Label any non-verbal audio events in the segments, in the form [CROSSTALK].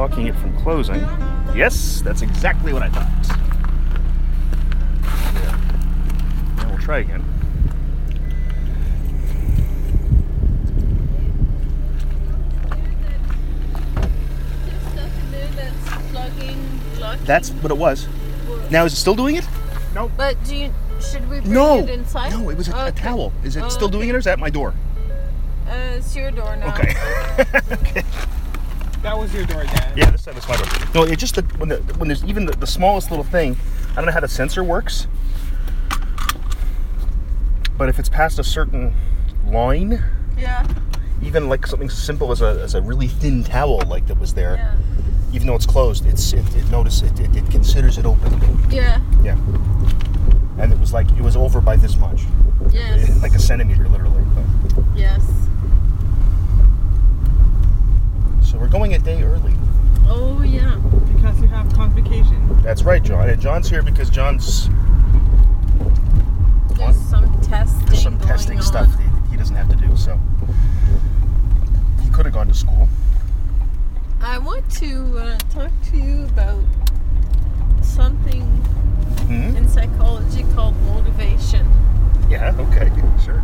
blocking it from closing. Yes, that's exactly what I thought. Yeah. Now we'll try again. Stuff in there that's plugging. That's what it was. Now is it still doing it? Nope. But do you? Should we bring No. it inside? No, it was a, a towel. Is it Oh, still doing okay. it or is that my door? Uh, it's your door now. Okay. [LAUGHS] okay. That was your door, Dad. Yeah, this side is my door. No, it just the, when the, when there's even the, the smallest little thing. I don't know how the sensor works, but if it's past a certain line, Yeah. even like something simple as a, as a really thin towel like that was there, Yeah. Even though it's closed, it's it, it notice it, it, it considers it open. Yeah. Yeah. And it was like it was over by this much, Yes. Eh, like a centimeter, literally. But, yes. so we're going a day early. Oh yeah. Because you have convocation. That's right, John. And John's here because John's There's some testing. there's some going testing on. stuff that he doesn't have to do. So he could have gone to school. I want to uh, talk to you about something Hmm? in psychology called motivation. Yeah. Okay. Sure.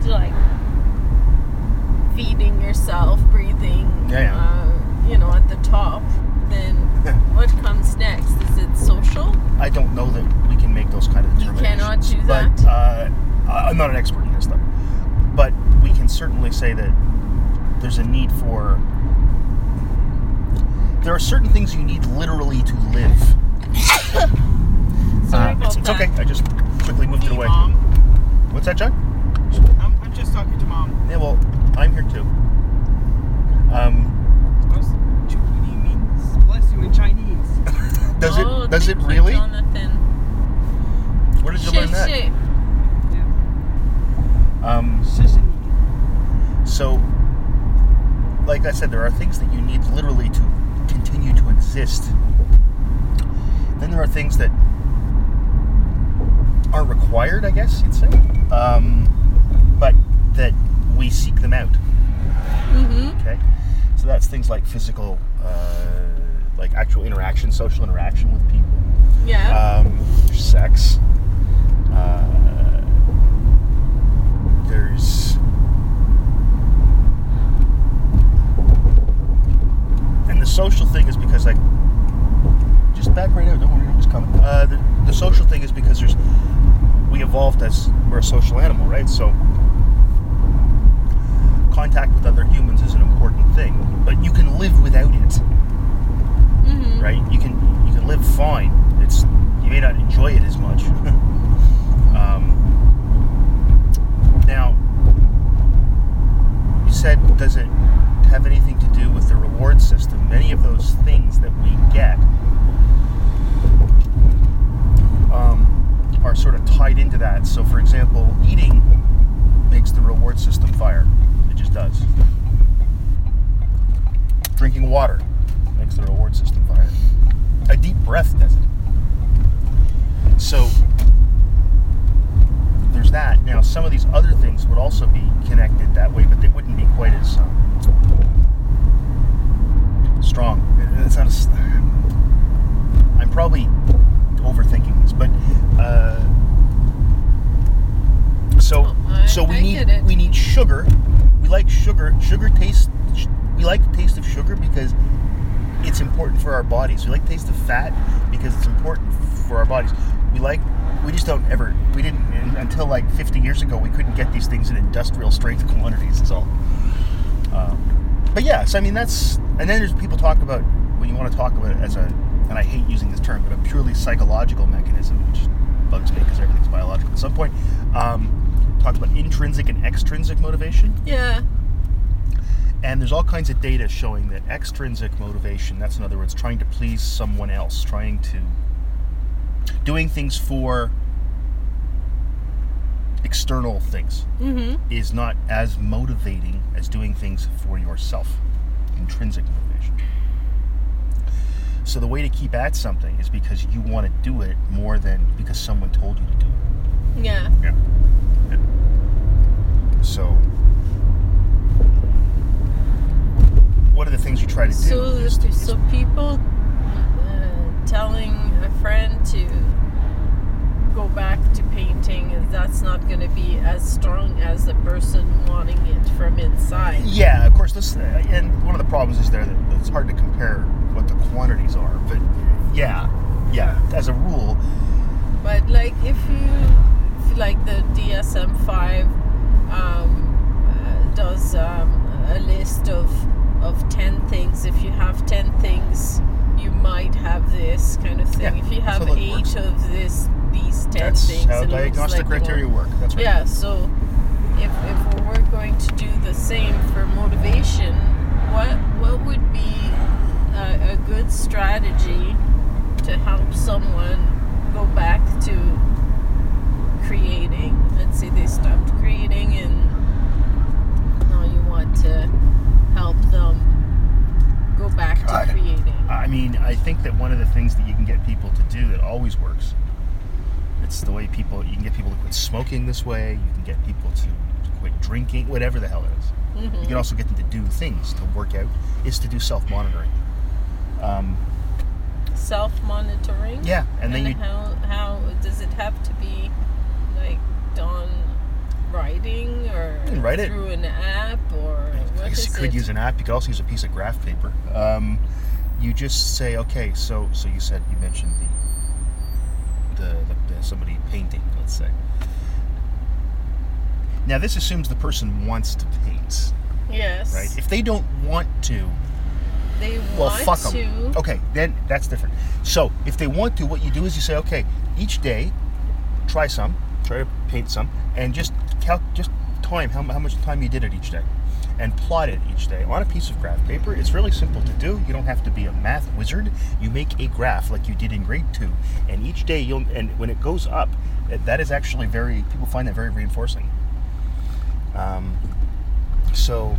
Put like feeding yourself, breathing, Yeah, yeah. Uh, you know, at the top, then what comes next? Is it social? I don't know that we can make those kind of You cannot do but, that? Uh, I'm not an expert in this stuff. But we can certainly say that there's a need for. There are certain things you need literally to live. [COUGHS] Sorry Uh, it's, it's okay. I just quickly moved it away. Mom. What's that, John? I'm, I'm just talking to Mom. Yeah, well, I'm here too. Um, What's Chukini means bless you in Chinese. [LAUGHS] does Oh, it? Does it thank you, really? Jonathan. Where did you Shay, learn that? shay. Yeah. Um, Shishini. So, like I said, there are things that you need literally to continue to exist. Then there are things that are required, I guess you'd say, um, but that we seek them out. Mm-hmm. Okay, so that's things like physical, uh, like actual interaction, social interaction with people, Yeah. um, sex. Uh, there's and the social thing is because like just back right out. Don't worry. Don't social thing is because there's we evolved as we're a social animal, right? So contact with other humans is an important thing, but you can live without it, Mm-hmm. right? You can you can live fine. It's you may not enjoy it as much. [LAUGHS] um, now, you said, does it have anything to do with the reward system? Many of those things that we get um, are sort of tied into that. So, for example, eating makes the reward system fire. Does. Drinking water makes the reward system fire. A deep breath does it. So, there's that. Now, some of these other things would also be connected that way, but they wouldn't be quite as um, strong. It's not as, I'm probably overthinking this, but uh, so we I need we need sugar. We like sugar. Sugar tastes. We like the taste of sugar because it's important for our bodies. We like the taste of fat because it's important for our bodies. We like. We just don't ever. We didn't until like 50 years ago. We couldn't get these things in industrial strength quantities. Is all. Um, but yeah, so I mean that's. And then there's people talk about when you want to talk about it as a. And I hate using this term, but a purely psychological mechanism, which bugs me because everything's biological. At some point, um, talks about intrinsic and extrinsic motivation. Yeah. And there's all kinds of data showing that extrinsic motivation, that's in other words, trying to please someone else, trying to doing things for external things Mm-hmm. is not as motivating as doing things for yourself. Intrinsic motivation. So the way to keep at something is because you want to do it more than because someone told you to do it. Yeah. Yeah. So, what are the things you try to do? So, is is- so people uh, telling a friend to go back to painting, that's not going to be as strong as the person wanting it from inside. yeah, of course. This and one of the problems is there that it's hard to compare what the quantities are. But yeah, yeah. As a rule, But like if you like the DSM five um, uh, does um, a list of of ten things. If you have ten things, you might have this kind of thing. Yeah, if you have eight works. of this these ten that's things, how diagnostic like criteria work. That's right. Yeah. So if if we're going to do the same for motivation, what what would be a, a good strategy to help someone go back to creating? Let's say they stopped creating and now you want to help them go back to creating. I mean, I think that one of the things that you can get people to do that always works. It's the way people you can get people to quit smoking this way. You can get people to, quit drinking, whatever the hell it is. You Mhm. can also get them to do things to work out. Is to do self monitoring. Um, Self monitoring. yeah, and then you how how does it have to be like done writing or write it. through an app or I guess you could it? use an app. You could also use a piece of graph paper. Um, you just say, okay, so so you said you mentioned the the, the, the somebody painting, let's say. Now this assumes the person wants to paint, yes. right? If they don't want to, they well, want fuck to. them. Okay, then that's different. So if they want to, what you do is you say, okay, each day, try some, try to paint some, and just calc, just time how, how much time you did it each day, and plot it each day on a piece of graph paper. It's really simple to do. You don't have to be a math wizard. You make a graph like you did in grade two, and each day you'll and when it goes up, that- that is actually very people find that very reinforcing. Um, so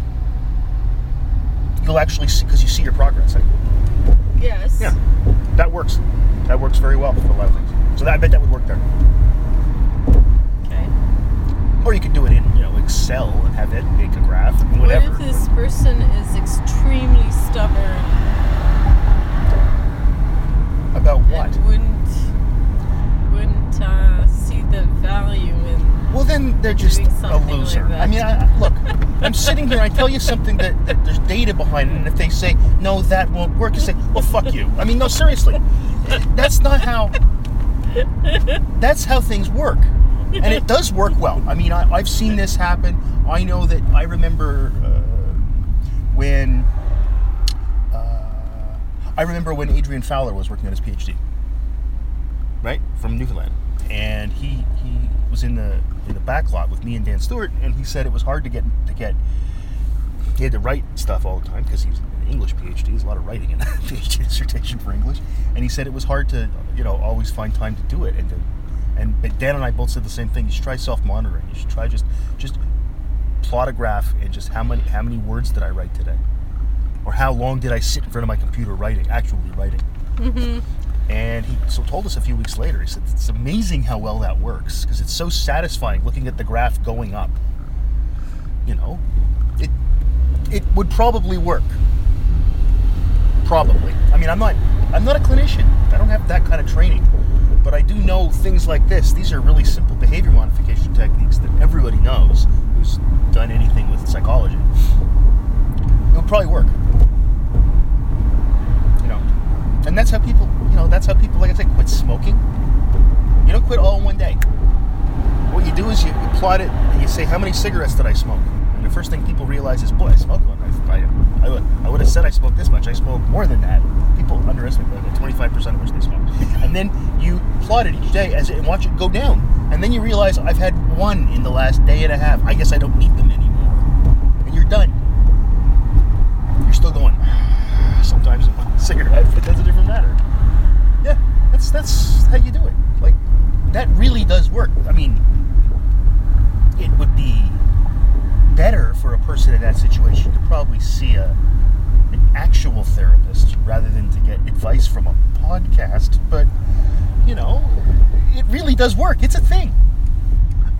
you'll actually see because you see your progress. Like, Yes. yeah, that works. That works very well for a lot of things. So that, I bet that would work there. Or you could do it in you know Excel and have it make a graph and whatever. What if this person is extremely stubborn About what? wouldn't wouldn't uh, see the value in? Well, then they're just a loser. like. I mean, I, look, I'm sitting here. I tell you something that, that there's data behind it, and if they say no, that won't work, you say, well, fuck you. I mean, no, seriously, that's not how. That's how things work. And it does work well. I mean, I, I've seen this happen. I know that I remember uh, when. Uh, I remember when Adrian Fowler was working on his PhD, right, from Newfoundland. And he, he was in the in the back lot with me and Dan Stewart, and he said it was hard to get to get. He had to write stuff all the time because he was an English PhD. There's a lot of writing in that [LAUGHS] PhD dissertation for English, and he said it was hard to you know always find time to do it and to and Dan and I both said the same thing. You should try self-monitoring. You should try just just plot a graph and just how many how many words did I write today, or how long did I sit in front of my computer writing, actually writing. Mm-hmm. And he so told us a few weeks later. He said it's amazing how well that works because it's so satisfying looking at the graph going up. You know, it it would probably work. Probably. I mean, I'm not I'm not a clinician. I don't have that kind of training. But I do know things like this. These are really simple behavior modification techniques that everybody knows who's done anything with psychology. It would probably work. You know. And that's how people, you know, that's how people, like I said, quit smoking. You don't quit all in one day. What you do is you, plot it and you say, how many cigarettes did I smoke? And the first thing people realize is, boy, I smoked one. I, I, I, would, I would have said I smoked this much. I smoked more than that. People underestimate that, 25% of which they smoke. [LAUGHS] And then you plot it each day as it, and watch it go down. And then you realize, I've had one in the last day and a half. I guess I don't need them anymore. And you're done. You're still going, [SIGHS] sometimes one cigarette, but that's a different matter. Yeah, that's that's how you do it. Like that really does work. I mean, it would be better for a person in that situation to probably see a an actual therapist rather than to get advice from a podcast. But you know, it really does work. It's a thing.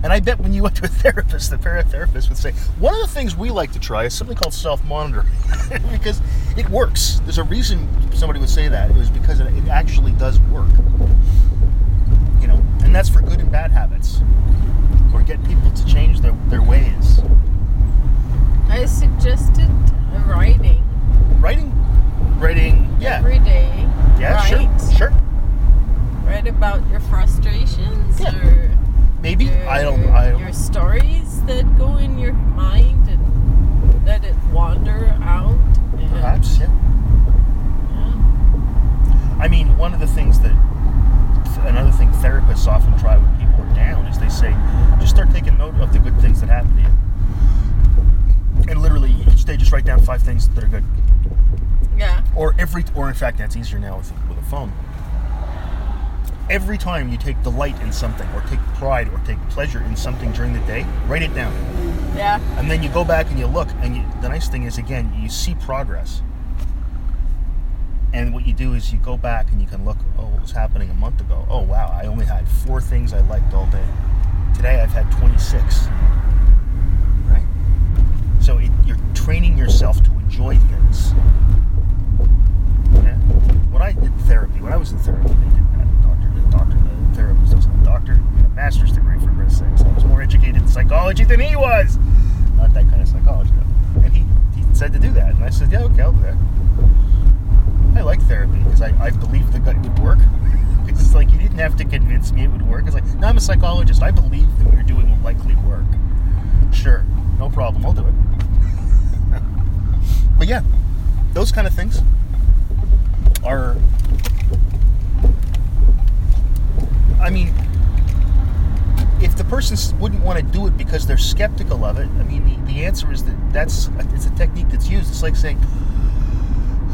And I bet when you went to a [LAUGHS] therapist, the paratherapist would say, one of the things we like to try is something called self-monitoring [LAUGHS] because it works. There's a reason somebody would say that. It was because it, it actually does work. You know, and that's for good and bad habits. Or get people to change their, their ways. I suggested writing Writing, writing, yeah, every day. yeah, right? sure, sure, Write about your frustrations Yeah. or maybe. your, I don't, I don't. your stories that go in your mind and let it wander out. and- Perhaps, yeah. yeah. I mean, one of the things that another thing therapists often try when people are down is they say, just start taking note of the good things that happen to you. And literally each day, just write down five things that are good. Yeah. Or every, or in fact, that's easier now with with a phone. Every time you take delight in something, or take pride, or take pleasure in something during the day, write it down. Yeah. And then you go back and you look, and you, the nice thing is, again, you see progress. And what you do is you go back and you can look, oh, what was happening a month ago? Oh, wow, I only had four things I liked all day. Today I've had 26. Right? So it, you're training yourself to enjoy things. When I did therapy, when I was in therapy, they did that. The doctor, the doctor, the therapist was a doctor a master's degree for Christ's sake. So I was more educated in psychology than he was. Not that kind of psychology, though. And he, he said to do that. And I said, yeah, okay, I'll do that. I like therapy because I, I believed that it would work. [LAUGHS] It's like you didn't have to convince me it would work. It's like, no, I'm a psychologist. I believe that what you're doing will likely work. Sure, no problem. I'll do it. [LAUGHS] but yeah, those kind of things are. I mean, if the person wouldn't want to do it because they're skeptical of it, I mean, the, the answer is that that's it's a technique that's used. It's like saying,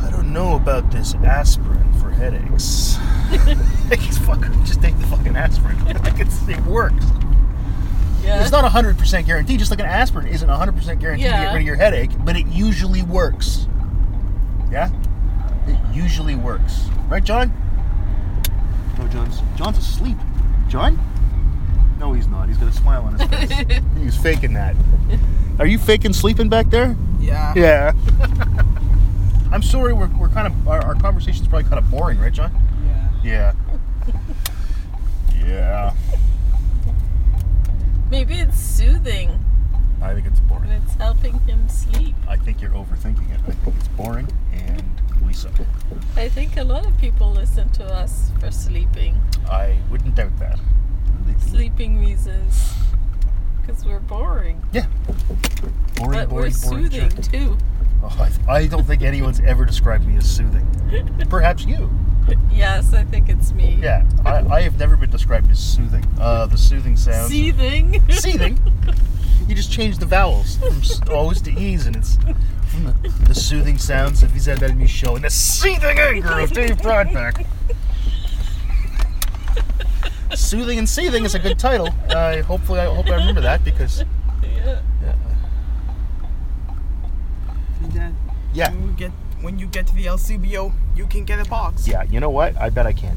I don't know about this aspirin for headaches. [LAUGHS] like, it's fucking, just take the fucking aspirin. [LAUGHS] like it's, it works. Yeah. It's not a hundred percent guarantee. Just like an aspirin isn't a hundred percent guaranteed to get rid of your headache, but it usually works. Yeah, it usually works, right, John? No, John's John's asleep. John? No, he's not. He's got a smile on his [LAUGHS] face. he's faking that. Are you faking sleeping back there? Yeah. Yeah. [LAUGHS] I'm sorry. We're, we're kind of our, our conversation's probably kind of boring, right, John? Yeah. Yeah. [LAUGHS] yeah. Maybe it's soothing I think it's boring. and it's helping him sleep. I think you're overthinking it. I think it's boring, and we suck. I think a lot of people listen to us for sleeping. I wouldn't doubt that. Sleeping reasons. Because we're boring. Yeah. Boring, but we're boring, boring soothing too. Oh, I, I don't think anyone's ever described me as soothing. [LAUGHS] Perhaps you. Yes, I think it's me. Yeah, I, I have never been described as soothing. Uh, the soothing sounds. Seething. Seething. [LAUGHS] You just change the vowels from O's to E's, and it's from the, the soothing sounds of Isabelle Michaud and the seething anger of Dave Broadback. Soothing and seething is a good title. Uh, hopefully, I hope I remember that because yeah. yeah, Dad, yeah, when you get when you get to the LCBO, you can get a box. yeah. You know what? I bet I can.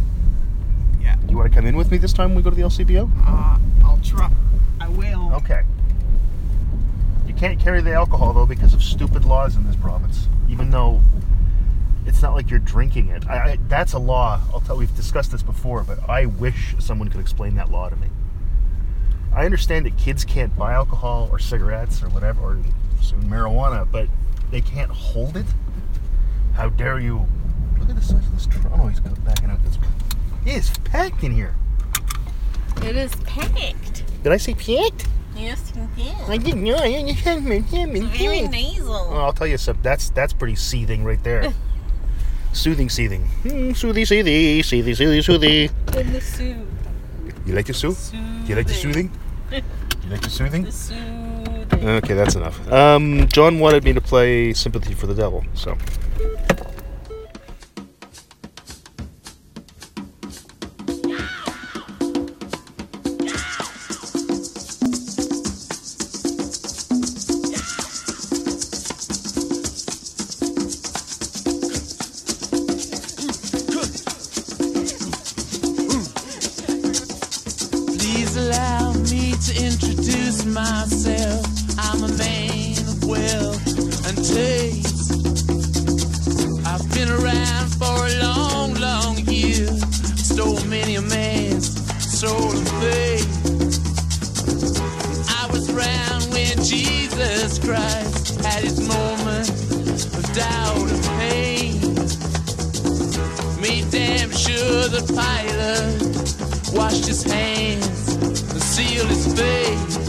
Yeah. You want to come in with me this time when we go to the LCBO? Uh, I'll try. I will. Okay. You can't carry the alcohol though because of stupid laws in this province. Even though it's not like you're drinking it. I, I, that's a law. I'll tell. We've discussed this before, but I wish someone could explain that law to me. I understand that kids can't buy alcohol or cigarettes or whatever, or soon marijuana, but they can't hold it. How dare you? Look at the size of this truck. Oh, he's backing out. This. It's packed in here. It is packed. Did I say packed? Yes, you did. I didn't know. I haven't been Very nasal. Oh, I'll tell you something. That's that's pretty seething right there. [LAUGHS] soothing, seething. Mm, soothy, seethy, seethy, seethy, soothy. In the soothe. You like the sooth? Soothing. You like the soothing? You like the soothing? The soothing. Okay, that's enough. Um, John wanted me to play "Sympathy for the Devil," so. Jesus Christ had his moment of doubt and pain. Made damn sure the Pilate washed his hands and sealed his face.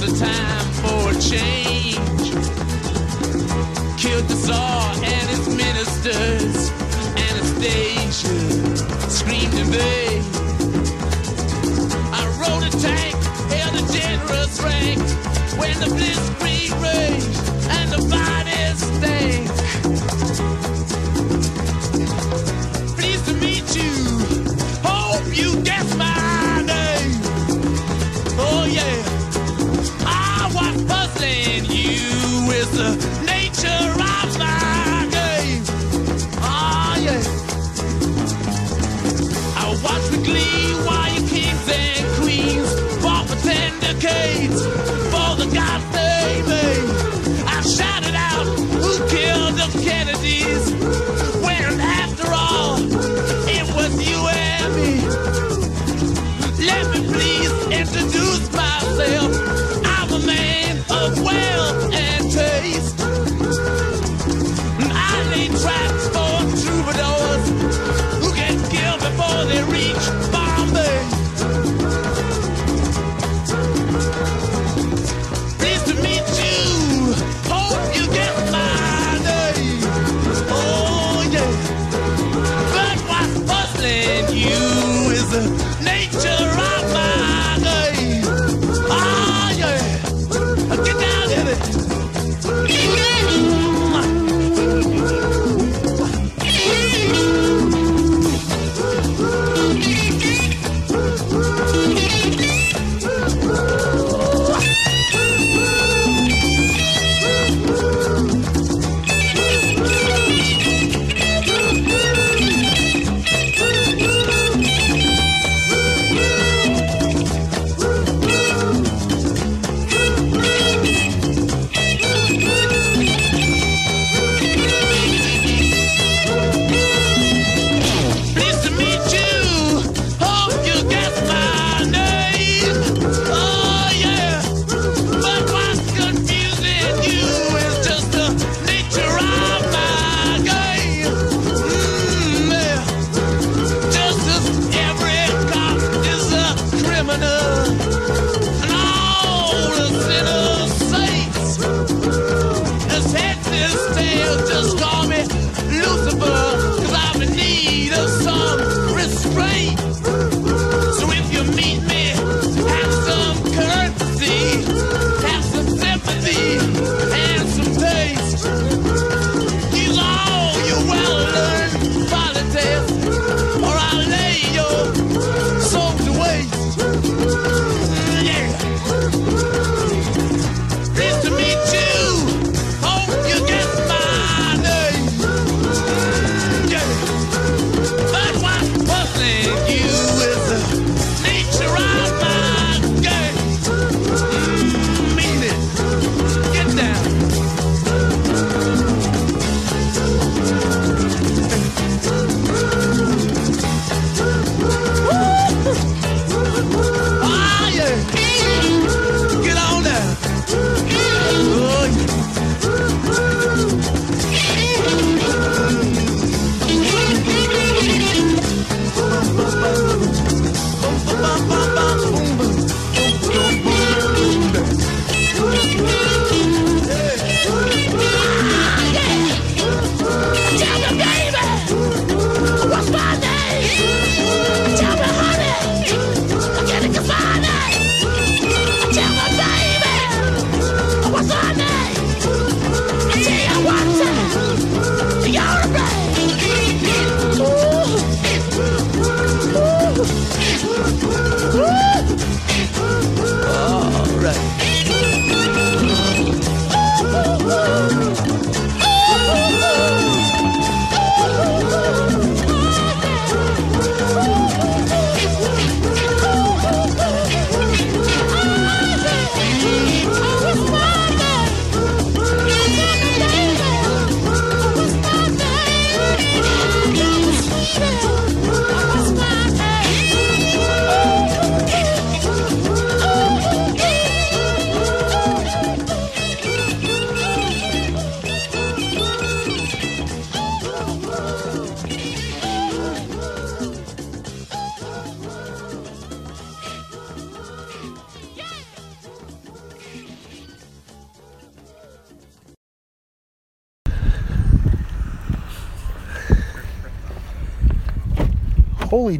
Was a time for a change. Killed the Tsar and his ministers. Anastasia screamed in vain. I rode a tank, held a generous rank when the blitzkrieg raged and the bodies stank.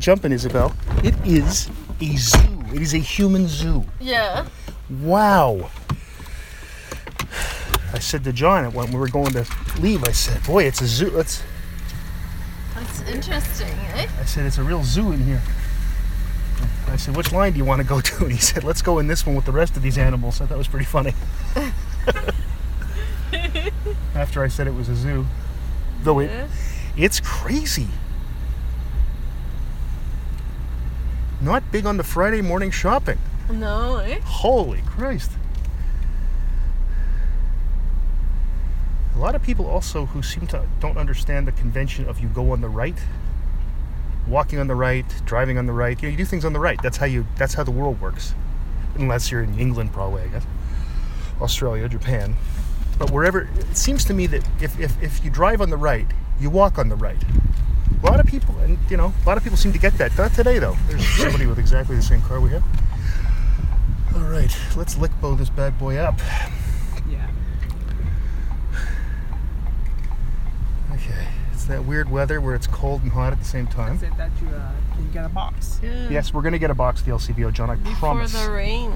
Jumping, Isabel. It is a zoo. It is a human zoo. Yeah. Wow. I said to John when we were going to leave, I said, boy, it's a zoo. Let's That's interesting, eh? I said, it's a real zoo in here. I said, which line do you want to go to? And he said, let's go in this one with the rest of these animals. I thought it was pretty funny. [LAUGHS] After I said it was a zoo. Though it, Yeah. it's crazy. Not big on the Friday morning shopping. No, eh? Holy Christ. A lot of people also who seem to don't understand the convention of you go on the right, walking on the right, driving on the right. You know, you do things on the right. That's how you that's how the world works. Unless you're in England probably, I guess. Australia, Japan. But wherever it seems to me that if, if, if you drive on the right, you walk on the right. A lot of people and you know, a lot of people seem to get that. Not today though. There's somebody with exactly the same car we have. All right, let's lick bow this bad boy up. Yeah. Okay, it's that weird weather where it's cold and hot at the same time. Said that you uh, can get a box. Yeah. Yes, we're gonna get a box the LCBO, John. I Before promise. the rain.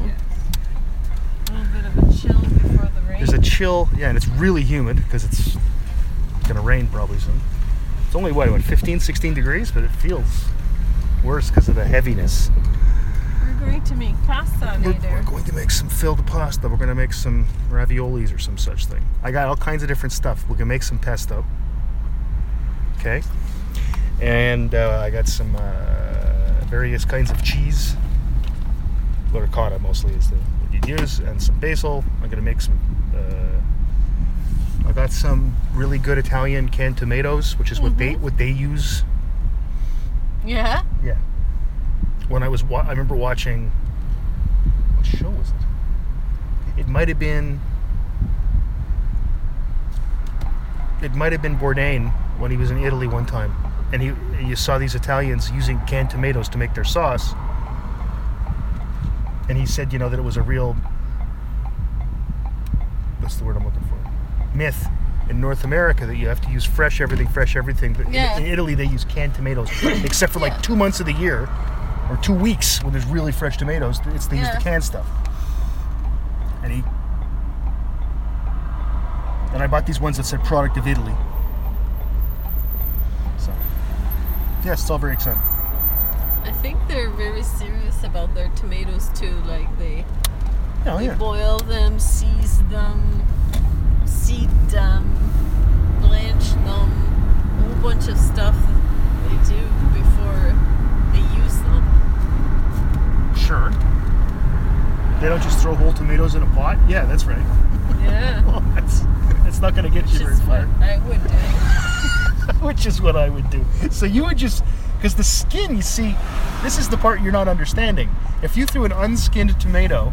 A little bit of a chill before the rain. There's a chill, yeah, and it's really humid because it's gonna rain probably soon. It's only what, what, 15, 16 degrees, but it feels worse because of the heaviness. We're going to make pasta We're, later. we're going to make some filled pasta. We're gonna make some raviolis or some such thing. I got all kinds of different stuff. We're gonna make some pesto. Okay, and uh, I got some uh, various kinds of cheese. Ricotta mostly is the what you'd use, and some basil. I'm gonna make some. Uh, I got some really good Italian canned tomatoes, which is what they mm-hmm. what they use Yeah? yeah. When I was, wa- I remember watching. What show was it? It might have been. It might have been Bourdain when he was in Italy one time, and he you saw these Italians using canned tomatoes to make their sauce, and he said, you know, that it was a real. What's the word I'm looking for? Myth in North America that you have to use fresh everything, fresh everything. But in- Yeah. in, Italy, they use canned tomatoes, [LAUGHS] except for Yeah. like two months of the year, or two weeks when there's really fresh tomatoes. It's they use Yeah. the canned stuff. And he. And I bought these ones that said "Product of Italy." So, yeah, it's all very exciting. I think they're very serious about their tomatoes too. Like they, Oh they yeah. boil them, seize them, seed them, blanch them, a whole bunch of stuff they do before they use them. Sure. They don't just throw whole tomatoes in a pot. Yeah, that's right. Yeah. [LAUGHS] Well, that's that's not going to get Which you very far. I would do. [LAUGHS] Which is what I would do. So you would just because the skin, you see, this is the part you're not understanding. If you threw an unskinned tomato,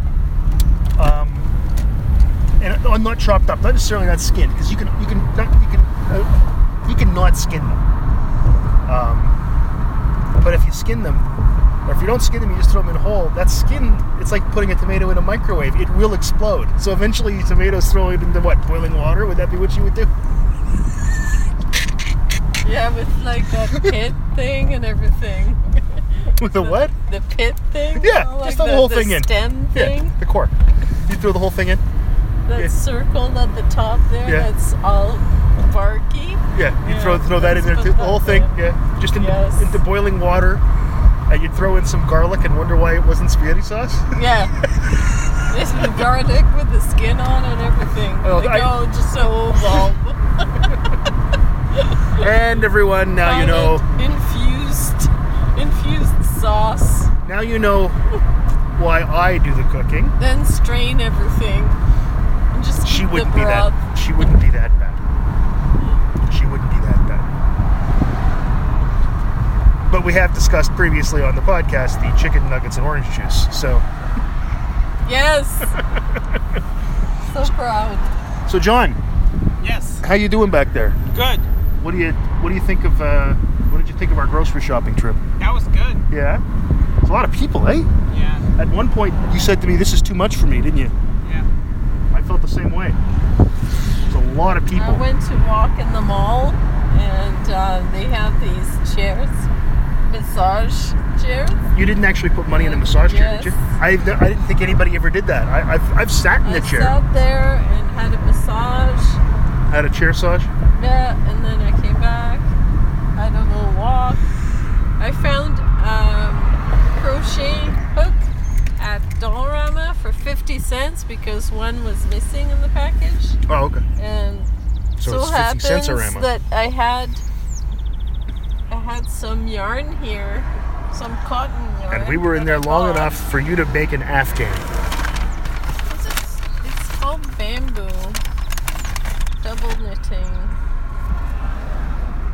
and uh, not chopped up, not necessarily not skinned, because you can you can not, you can uh, you can not skin them. Um, but if you skin them, or if you don't skin them, you just throw them in whole. That skin, it's like putting a tomato in a microwave. It will explode. So eventually, tomatoes throw it into what boiling water. Would that be what you would do? Yeah, with like that [LAUGHS] pit thing and everything. [LAUGHS] With the what? The pit thing. Yeah, you know, just like throw the whole thing in. stem thing. Yeah, the core. You throw the whole thing in. That Yeah. circle at the top there. Yeah. That's all barky. Yeah, you Yeah, throw throw that in there too. The whole thing. there. Yeah, just into Yes. into boiling water. And you'd throw in some garlic and wonder why it wasn't spaghetti sauce. [LAUGHS] Yeah. This is garlic with the skin on and everything. Oh, like, I- oh, just so bulb. [LAUGHS] and everyone, now you know. Infused, infused sauce. Now you know why I do the cooking. Then strain everything. And just She keep wouldn't the be broth. that. She wouldn't be that bad. She wouldn't be that bad. But we have discussed previously on the podcast the chicken nuggets and orange juice. So, Yes. [LAUGHS] so proud. so John, Yes. how you doing back there? Good. What do you What do you think of? Uh, what did you think of our grocery shopping trip? That was good. Yeah, it's a lot of people, eh? Yeah. At one point, you said to me, "This is too much for me," didn't you? Felt the same way. There's a lot of people. I went to walk in the mall, and uh, they have these chairs, massage chairs. You didn't actually put money in a massage chair, did you? Yes. I, I didn't think anybody ever did that. I, I've, I've sat in I the chair. I sat there and had a massage. Had a chair massage. Yeah, and then I came back, had a little walk. I found um, crochet Dollarama for 50 cents because one was missing in the package. Oh, okay. And So so, it's 50 happens that I had I had some yarn here, some cotton yarn. And we were in there long enough for you to make an Afghan. What's it? It's called bamboo. Double knitting.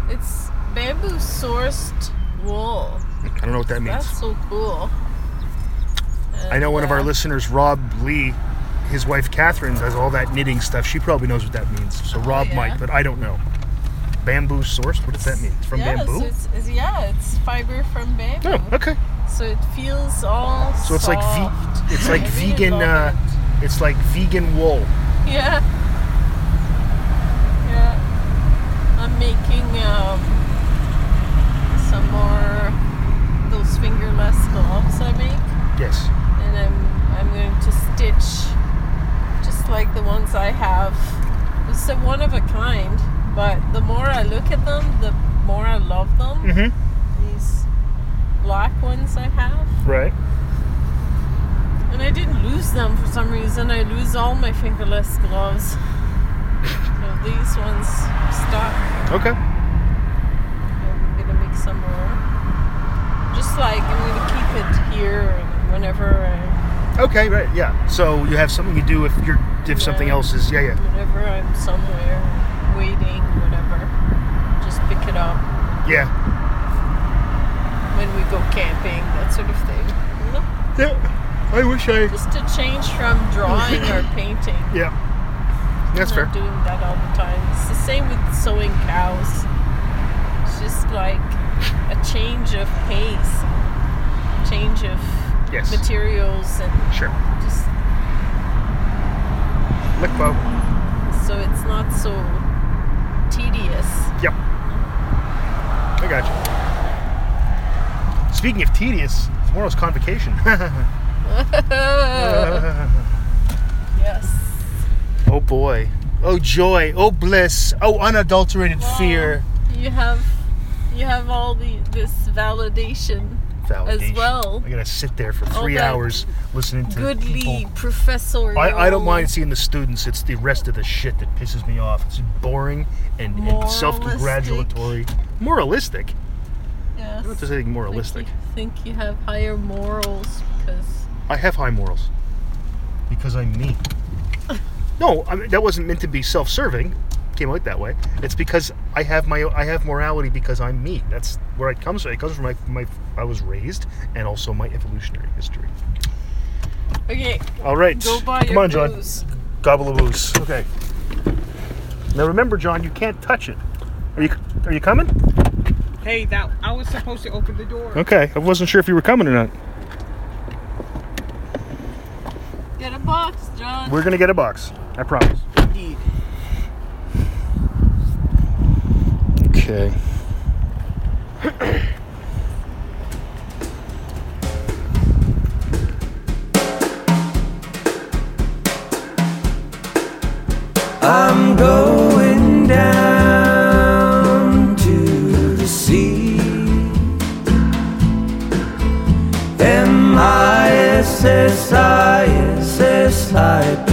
It's bamboo sourced wool. I don't know what that means. That's so cool. I know one of our listeners, Rob Lee, his wife Catherine does all that knitting stuff. She probably knows what that means. So Rob Oh, yeah? might, but I don't know. Bamboo source? What does that mean? It's from yeah, bamboo? So it's, it's, yeah, it's fiber from bamboo. oh, okay. So it feels all So it's like ve- it's like [LAUGHS] vegan uh, it's like vegan wool. Yeah. Yeah. I'm making um, some more those fingerless gloves I make, Yes. and I'm I'm going to stitch just like the ones I have. It's a one of a kind, but the more I look at them, the more I love them. Mm-hmm. These black ones I have. Right. And I didn't lose them for some reason. I lose all my fingerless gloves. so these ones stuck. Okay. I'm gonna make some more. Just like I'm gonna keep it here whenever I, Okay, right, yeah. So you have something you do if you're if something else is yeah, yeah. whenever I'm somewhere waiting, whatever. Just pick it up Yeah. when we go camping, that sort of thing. You [LAUGHS] know? Yeah. I wish I Just to change from drawing or [LAUGHS] painting. Yeah. That's fair. doing that all the time. It's the same with sewing cows. It's just like a change of pace, change of Yes. materials, and Sure. just So it's not so tedious. Yep. I got you. Speaking of tedious, tomorrow's convocation. [LAUGHS] [LAUGHS] yes. oh boy. Oh joy. Oh bliss. Oh unadulterated fear. You have you have all the this validation, Validation. as well. I gotta sit there for three hours listening to Goodly people. professorial. I, I don't mind seeing the students. It's the rest of the shit that pisses me off. It's boring and, and self-congratulatory. Moralistic. Yes. I don't know if there's anything moralistic. Think you, think you have higher morals because I have high morals because I'm me. [LAUGHS] no, I mean, that wasn't meant to be self-serving. Came out that way. It's because I have my I have morality because I'm me. That's where it comes from. It comes from my, my I was raised and also my evolutionary history. okay, All right, go buy come on, John. booze. Gobble of booze. Okay. Now remember, John, you can't touch it. Are you are you coming? Hey, that I was supposed to open the door. Okay, I wasn't sure if you were coming or not. Get a box, John. We're gonna get a box. I promise. Okay. I'm going down to the sea. M I S S I S S I P.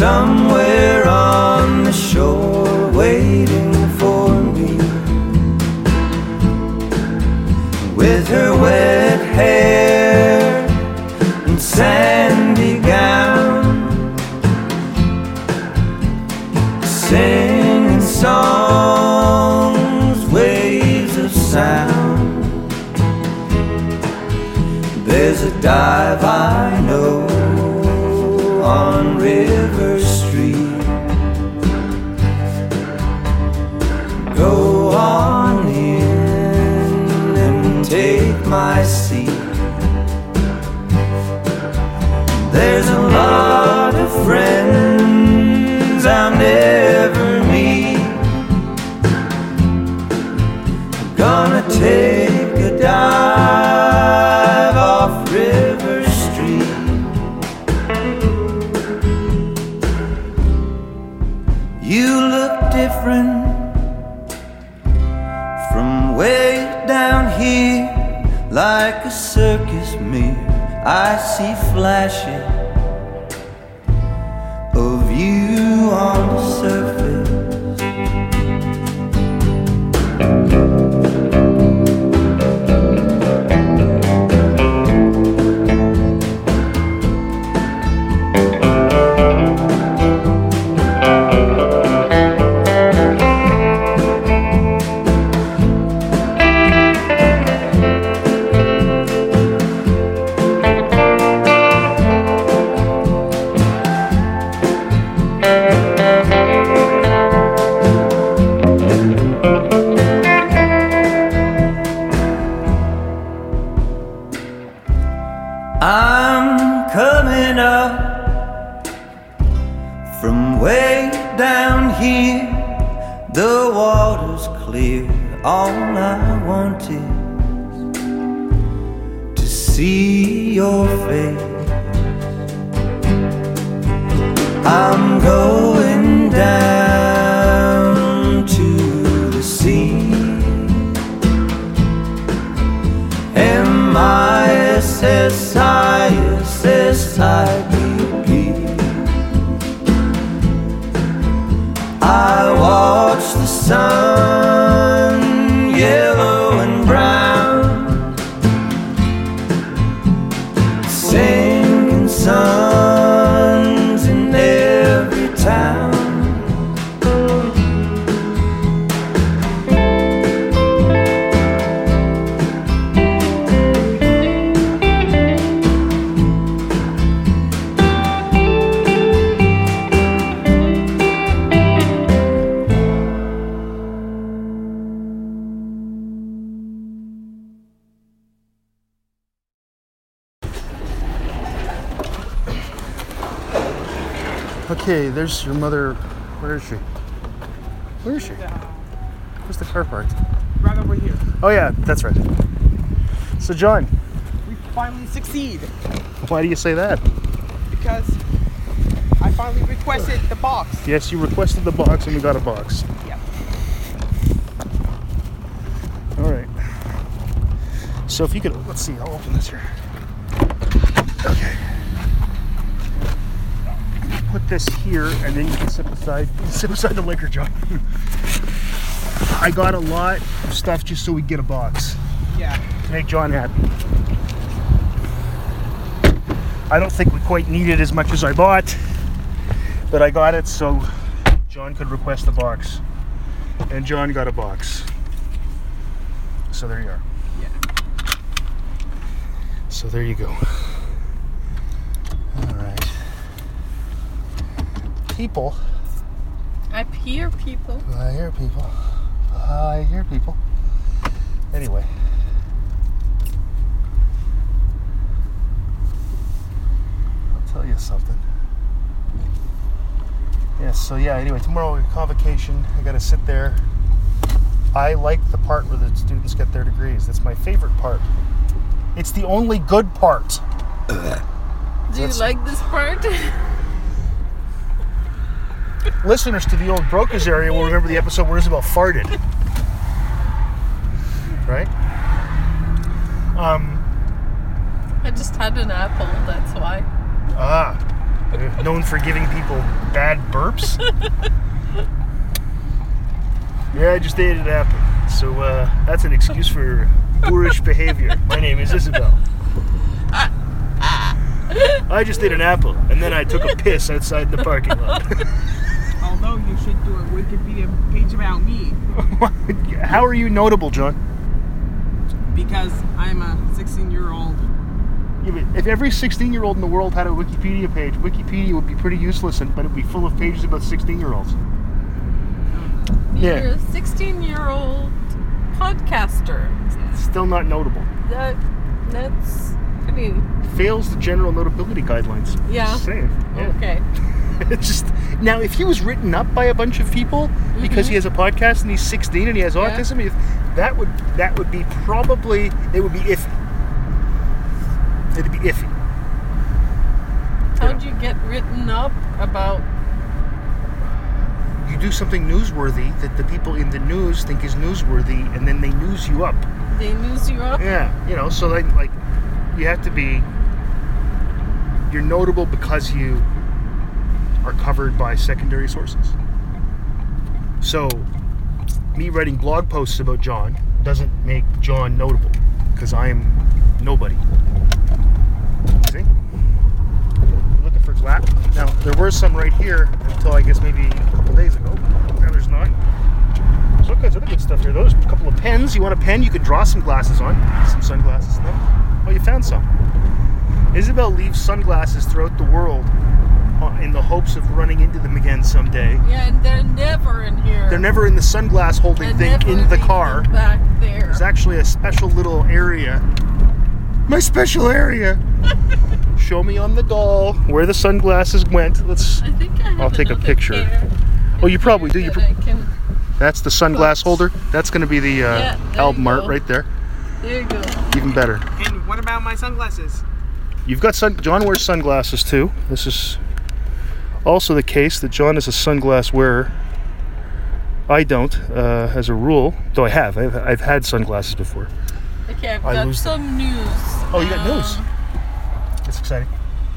somewhere I'm coming up from way down here. The water's clear. All I want is to see your face. I'm going down to the sea. M I S I S S I P P. I watch the sun, Okay, there's your mother. Where is she? Where is she? Where's the car parked? Right over here. Oh yeah, that's right. So John, We finally succeed why do you say that? because I finally requested the box. Yes, you requested the box and we got a box. Yeah. All right. So if you could, let's see, I'll open this here. Okay. Put this here, and then you can sit beside sit beside the liquor, John. [LAUGHS] I got a lot of stuff just so we get a box Yeah. to make John happy. I don't think we quite need it as much as I bought, but I got it so John could request a box, and John got a box. So there you are. Yeah. So there you go. All right. People. I hear people. I hear people. I hear people. Anyway. I'll tell you something. Yes, so yeah, anyway, tomorrow we convocation. I gotta sit there. I like the part where the students get their degrees. That's my favorite part. It's the only good part. Do you like this part? [LAUGHS] listeners to the old Brokers area will remember the episode where Isabel farted. Right? Um, I just had an apple, that's why. ah, known for giving people bad burps. [LAUGHS] yeah, I just ate an apple. So uh, that's an excuse for boorish behavior. My name is Isabel. I just ate an apple and then I took a piss outside the parking lot. [LAUGHS] Although you should do a Wikipedia page about me [LAUGHS] How are you notable, John? because I'm a 16 year old if every 16 year old in the world had a Wikipedia page, Wikipedia would be pretty useless, and, but it'd be full of pages about 16 year olds. You're Yeah. a 16 year old podcaster. Still not notable. That that's pretty. Fails the general notability guidelines. Yeah. Just saying. Yeah. Okay. It's [LAUGHS] just now if he was written up by a bunch of people because he has a podcast and he's 16 and he has Mm-hmm. Yeah. autism, if that would that would be probably it would be iffy. It'd be iffy. How'd you get written up about? You do something newsworthy that the people in the news think is newsworthy, and then they news you up. They news you up. Yeah, you know, so like, like you have to be. You're notable because you are covered by secondary sources. So, me writing blog posts about John doesn't make John notable because I am nobody. See? You're looking for glap. Now, there were some right here until I guess maybe a couple days ago. Now there's not. There's all kinds of other good stuff here. Those couple of pens. You want a pen? You could draw some glasses on. Some sunglasses. Oh, you found some. Isabel leaves sunglasses throughout the world in the hopes of running into them again someday. Yeah, and they're never in here. They're never in the sunglass holding They're thing in the car. Back there. There's actually a special little area. My special area. [LAUGHS] Show me on the doll where the sunglasses went. Let's. I think I have I'll take a picture. Oh, you probably do. You that pro- That's the sunglass holder. That's going to be the uh, Yeah, album art right there. There you go. Even better. And what about my sunglasses? You've got sun. John wears sunglasses too. This is also the case that John is a sunglass wearer. I don't, uh, as a rule. Though I have. I've, I've had sunglasses before. Okay, I've I got lose them. some news. Oh, you got news. Um, That's exciting.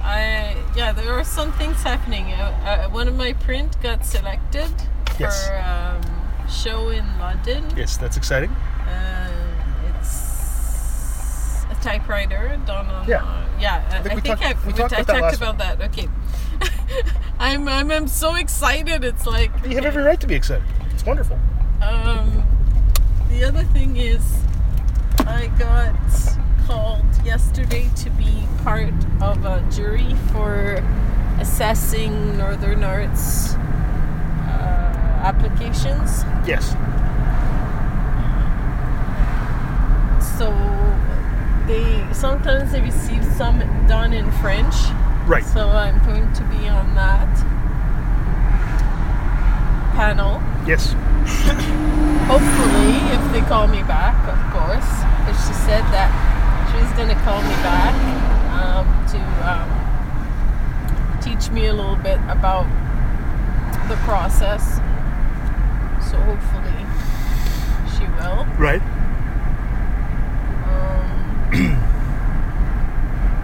I yeah, there are some things happening. Uh, uh, one of my print got selected Yes. for um, show in London. Yes, that's exciting. Uh, it's a typewriter done on. Yeah. uh, yeah. I, I think think, we talked- I've, we talked I about that talked last about that. Okay. I'm, I'm I'm so excited. It's like You have every right to be excited. It's wonderful. um, the other thing is, I got called yesterday to be part of a jury for assessing Northern Arts uh, applications. Yes. So they sometimes they receive some done in French. Right. So I'm going to be on that panel. Yes. [COUGHS] Hopefully, if they call me back, of course. But she said that she's going to call me back um, to um, teach me a little bit about the process. So hopefully, she will. Right. Um, [COUGHS]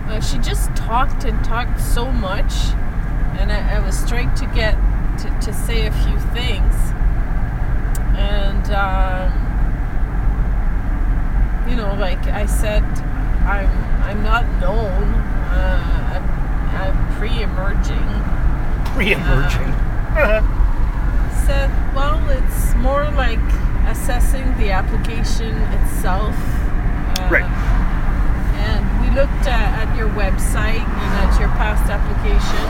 uh, she just talked and talked so much, and I, I was trying to get to, to say a few things. And, um, you know, like I said, I'm, I'm not known. Uh, I'm, I'm pre emerging. Pre-emerging. said, well, it's more like assessing the application itself. Uh, Right. Looked at, at your website and at your past application,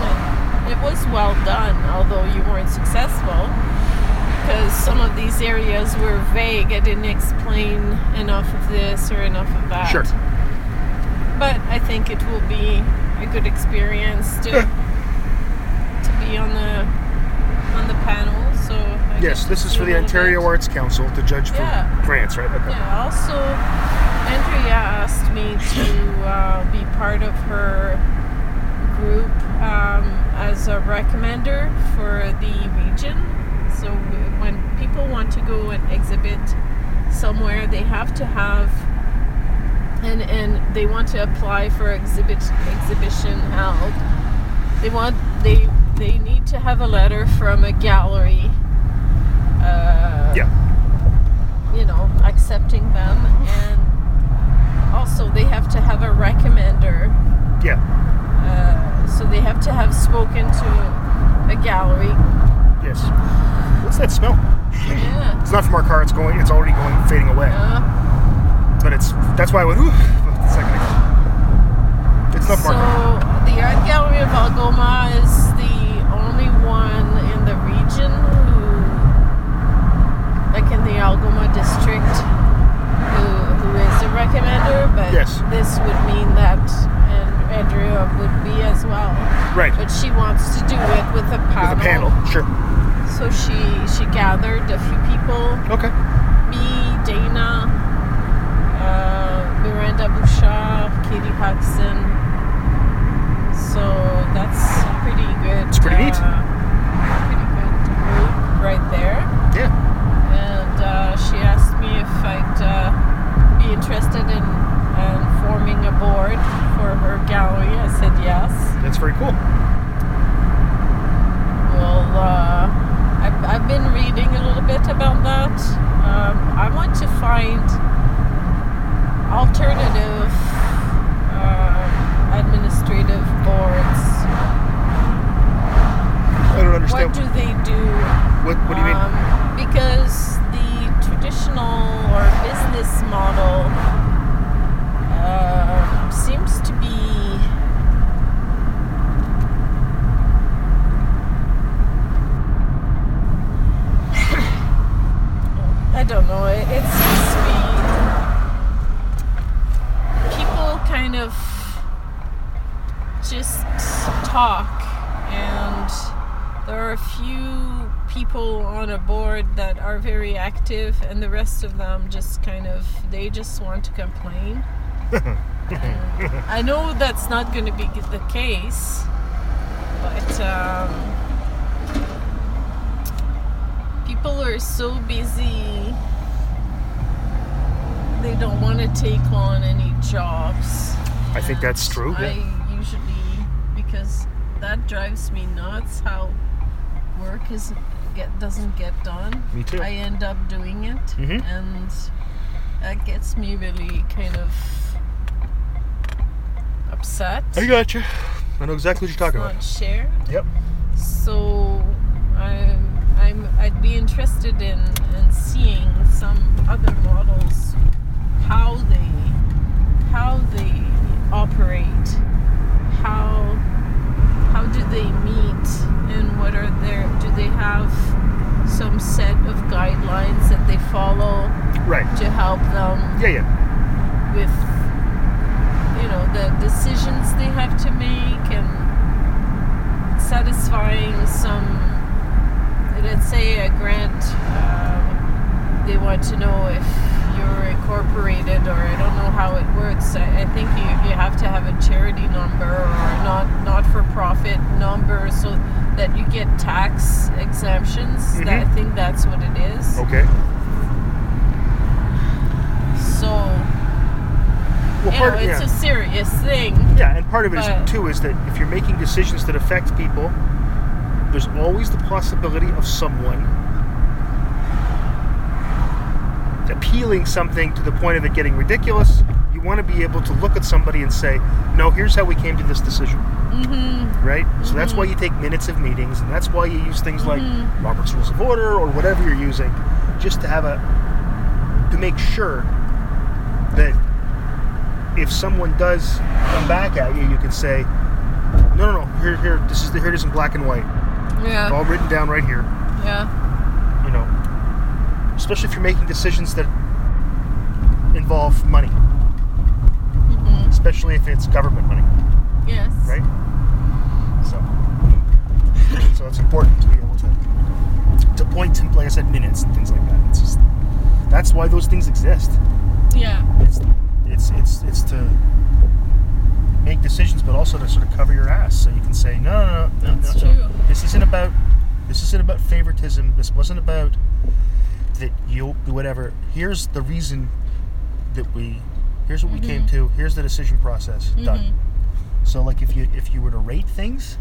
and it was well done, although you weren't successful. Because some of these areas were vague. I didn't explain enough of this or enough of that. Sure. But I think it will be a good experience to to be on the on the panel. So I yes, this is for the Ontario. Arts Council to judge for Yeah. grants, right? Okay. Yeah. Also, Andrea asked me to uh, be part of her group um, as a recommender for the region. So when people want to go and exhibit somewhere, they have to have and and they want to apply for exhibit exhibition held. They want they they need to have a letter from a gallery. Uh, Yeah. you know, accepting them, and also they have to have a recommender. Yeah. Uh, so they have to have spoken to a gallery. Yes. What's that smell? Yeah. It's not from our car. It's going. It's already going, fading away. Uh, But it's that's why I went. Ooh, second ago. Talk So marketing. the Art Gallery of Algoma is the only one in the region who, like in the Algoma district, who, who is a recommender. But Would mean that and Andrea would be as well. Right. But she wants to do it with a panel. With a panel. Sure. So she she gathered a few people Okay. me, Dana, uh, Miranda Bouchard, Katie Huxon. So that's pretty good. It's pretty neat. uh, Pretty good group right there. Yeah. And uh, she asked me if I'd uh, be interested in um, forming a board for her gallery. I said yes. That's very cool. Well, uh, I've, I've been reading a little bit about that. Um, I want to find alternative uh, administrative boards. I don't understand. What do they do? What, what do you mean? Um, because the traditional or business model seems to be [COUGHS] I don't know. It seems to be people kind of just talk, and there are a few people on a board that are very active, and the rest of them just kind of they just want to complain. [LAUGHS] I know that's not going to be the case, but. Um, people are so busy they don't want to take on any jobs I think that's true, yeah. i usually because that drives me nuts how work is get doesn't get done Me too. i end up doing it Mhm. and that gets me really kind of upset I got you. I know exactly what you're talking about. shared Yep. so I'm, I'm I'd be interested in, in seeing some other models how they how they operate how how do they meet and what are their do they have some set of guidelines that they follow Right. to help them Yeah, yeah. with know the decisions they have to make and satisfying some let's say a grant um, they want to know if you're incorporated or I don't know how it works. I, I think you, you have to have a charity number or not not for profit number so that you get tax exemptions. That, I think that's what it is. Okay. so Well, you know, it's yeah. a serious thing. Yeah, and part of it is too is that if you're making decisions that affect people, there's always the possibility of someone appealing something to the point of it getting ridiculous. You want to be able to look at somebody and say, "No, here's how we came to this decision." Mm-hmm. Right. So that's why you take minutes of meetings, and that's why you use things like Robert's Rules of Order or whatever you're using, just to have a to make sure that if someone does come back at you, you can say, "No, no, no. Here, here. This is the, here it is in black and white, Yeah. all written down right here." Yeah. You know, especially if you're making decisions that involve money, mm-hmm. especially if it's government money, Yes. right? So, so it's important to be able to to point to, like I said, minutes and things like that. It's just that's why those things exist. Yeah. It's it's it's it's to make decisions, but also to sort of cover your ass, so you can say, no, no, no, That's no, no. This isn't about this isn't about favoritism. This wasn't about that you whatever. Here's the reason that we. Here's what we came Mm-hmm. to. Here's the decision process. Done. So like if you if you were to rate things,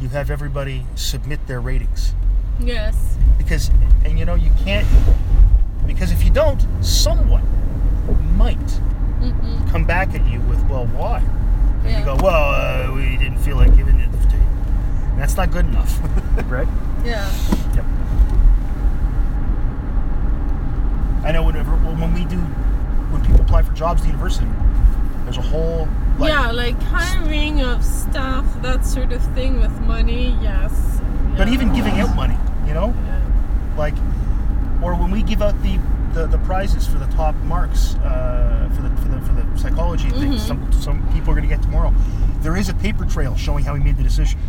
you have everybody submit their ratings Yes. because and you know you can't because if you don't someone might come back at you with well why and Yeah. you go well uh, we didn't feel like giving it to you and that's not good enough [LAUGHS] right Yeah. yep i know whenever when we do when people apply for jobs at the university There's a whole like, yeah, like hiring of staff, that sort of thing with money, yes. but Yeah. even giving out money, you know, Yeah. like, or when we give out the the, the prizes for the top marks uh, for the for the for the psychology Mm-hmm. things, some some people are going to get tomorrow. There is a paper trail showing how we made the decision.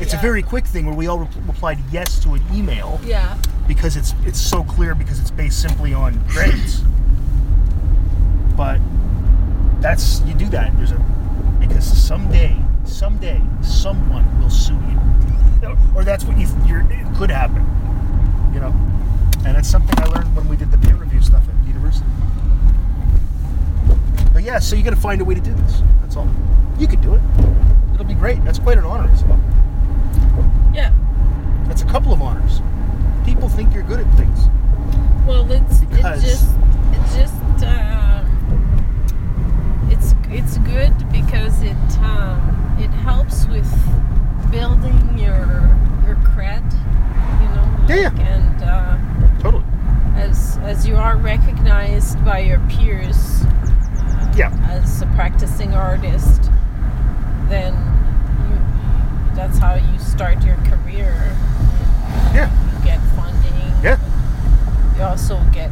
It's a very quick thing where we all re- replied yes to an email Yeah. because it's it's so clear because it's based simply on grades. But that's you do that. There's a because someday, someday, someone will sue you, or that's what you you're, could happen. You know, and it's something I learned when we did the peer review stuff at university. But yeah, so you got to find a way to do this. That's all. You could do it. It'll be great. That's quite an honor as well. Yeah. That's a couple of honors. People think you're good at things. Well, it's Because- it just it just um, it's it's good because it um, it helps with building your your cred, you know. Yeah, yeah. And uh, Totally. as as you are recognized by your peers uh, Yeah. as a practicing artist, then you, that's how you start your career. Yeah. You get funding. Yeah. You also get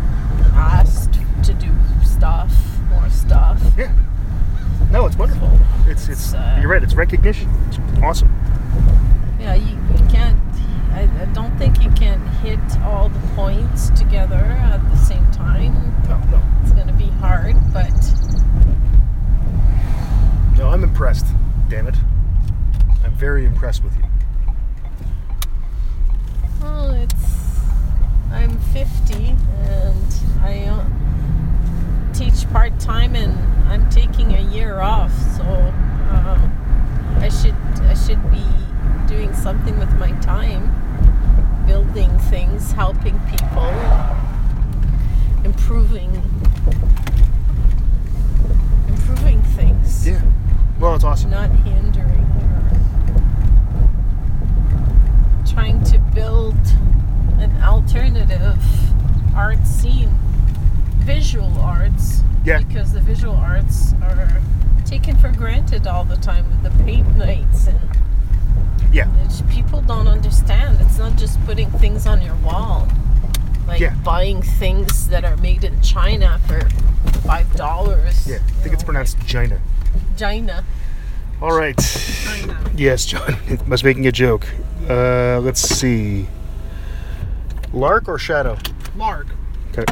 asked to do stuff, more stuff. Yeah. No, it's wonderful. It's it's. It's, uh, you're right. It's recognition. It's awesome. Yeah, you, you can't. I, I don't think you can hit all the points together at the same time. No, no, It's gonna be hard, but no. I'm impressed. Damn it. I'm very impressed with you. well, it's. I'm 50 and I uh, teach part time, and I'm taking a year off, so um, I should I should be doing something with my time, building things, helping people, improving improving things, Yeah. Well, it's awesome. not hindering or trying to build an alternative art scene, visual arts. Yeah. Because the visual arts are taken for granted all the time with the paint nights and Yeah. people don't understand. It's not just putting things on your wall. Like Yeah. buying things that are made in China for five dollars. Yeah. I think it's pronounced Gina. China. All right. China. Yes, John. [LAUGHS] I was making a joke. Uh, let's see. Lark or Shadow? Mark. Okay.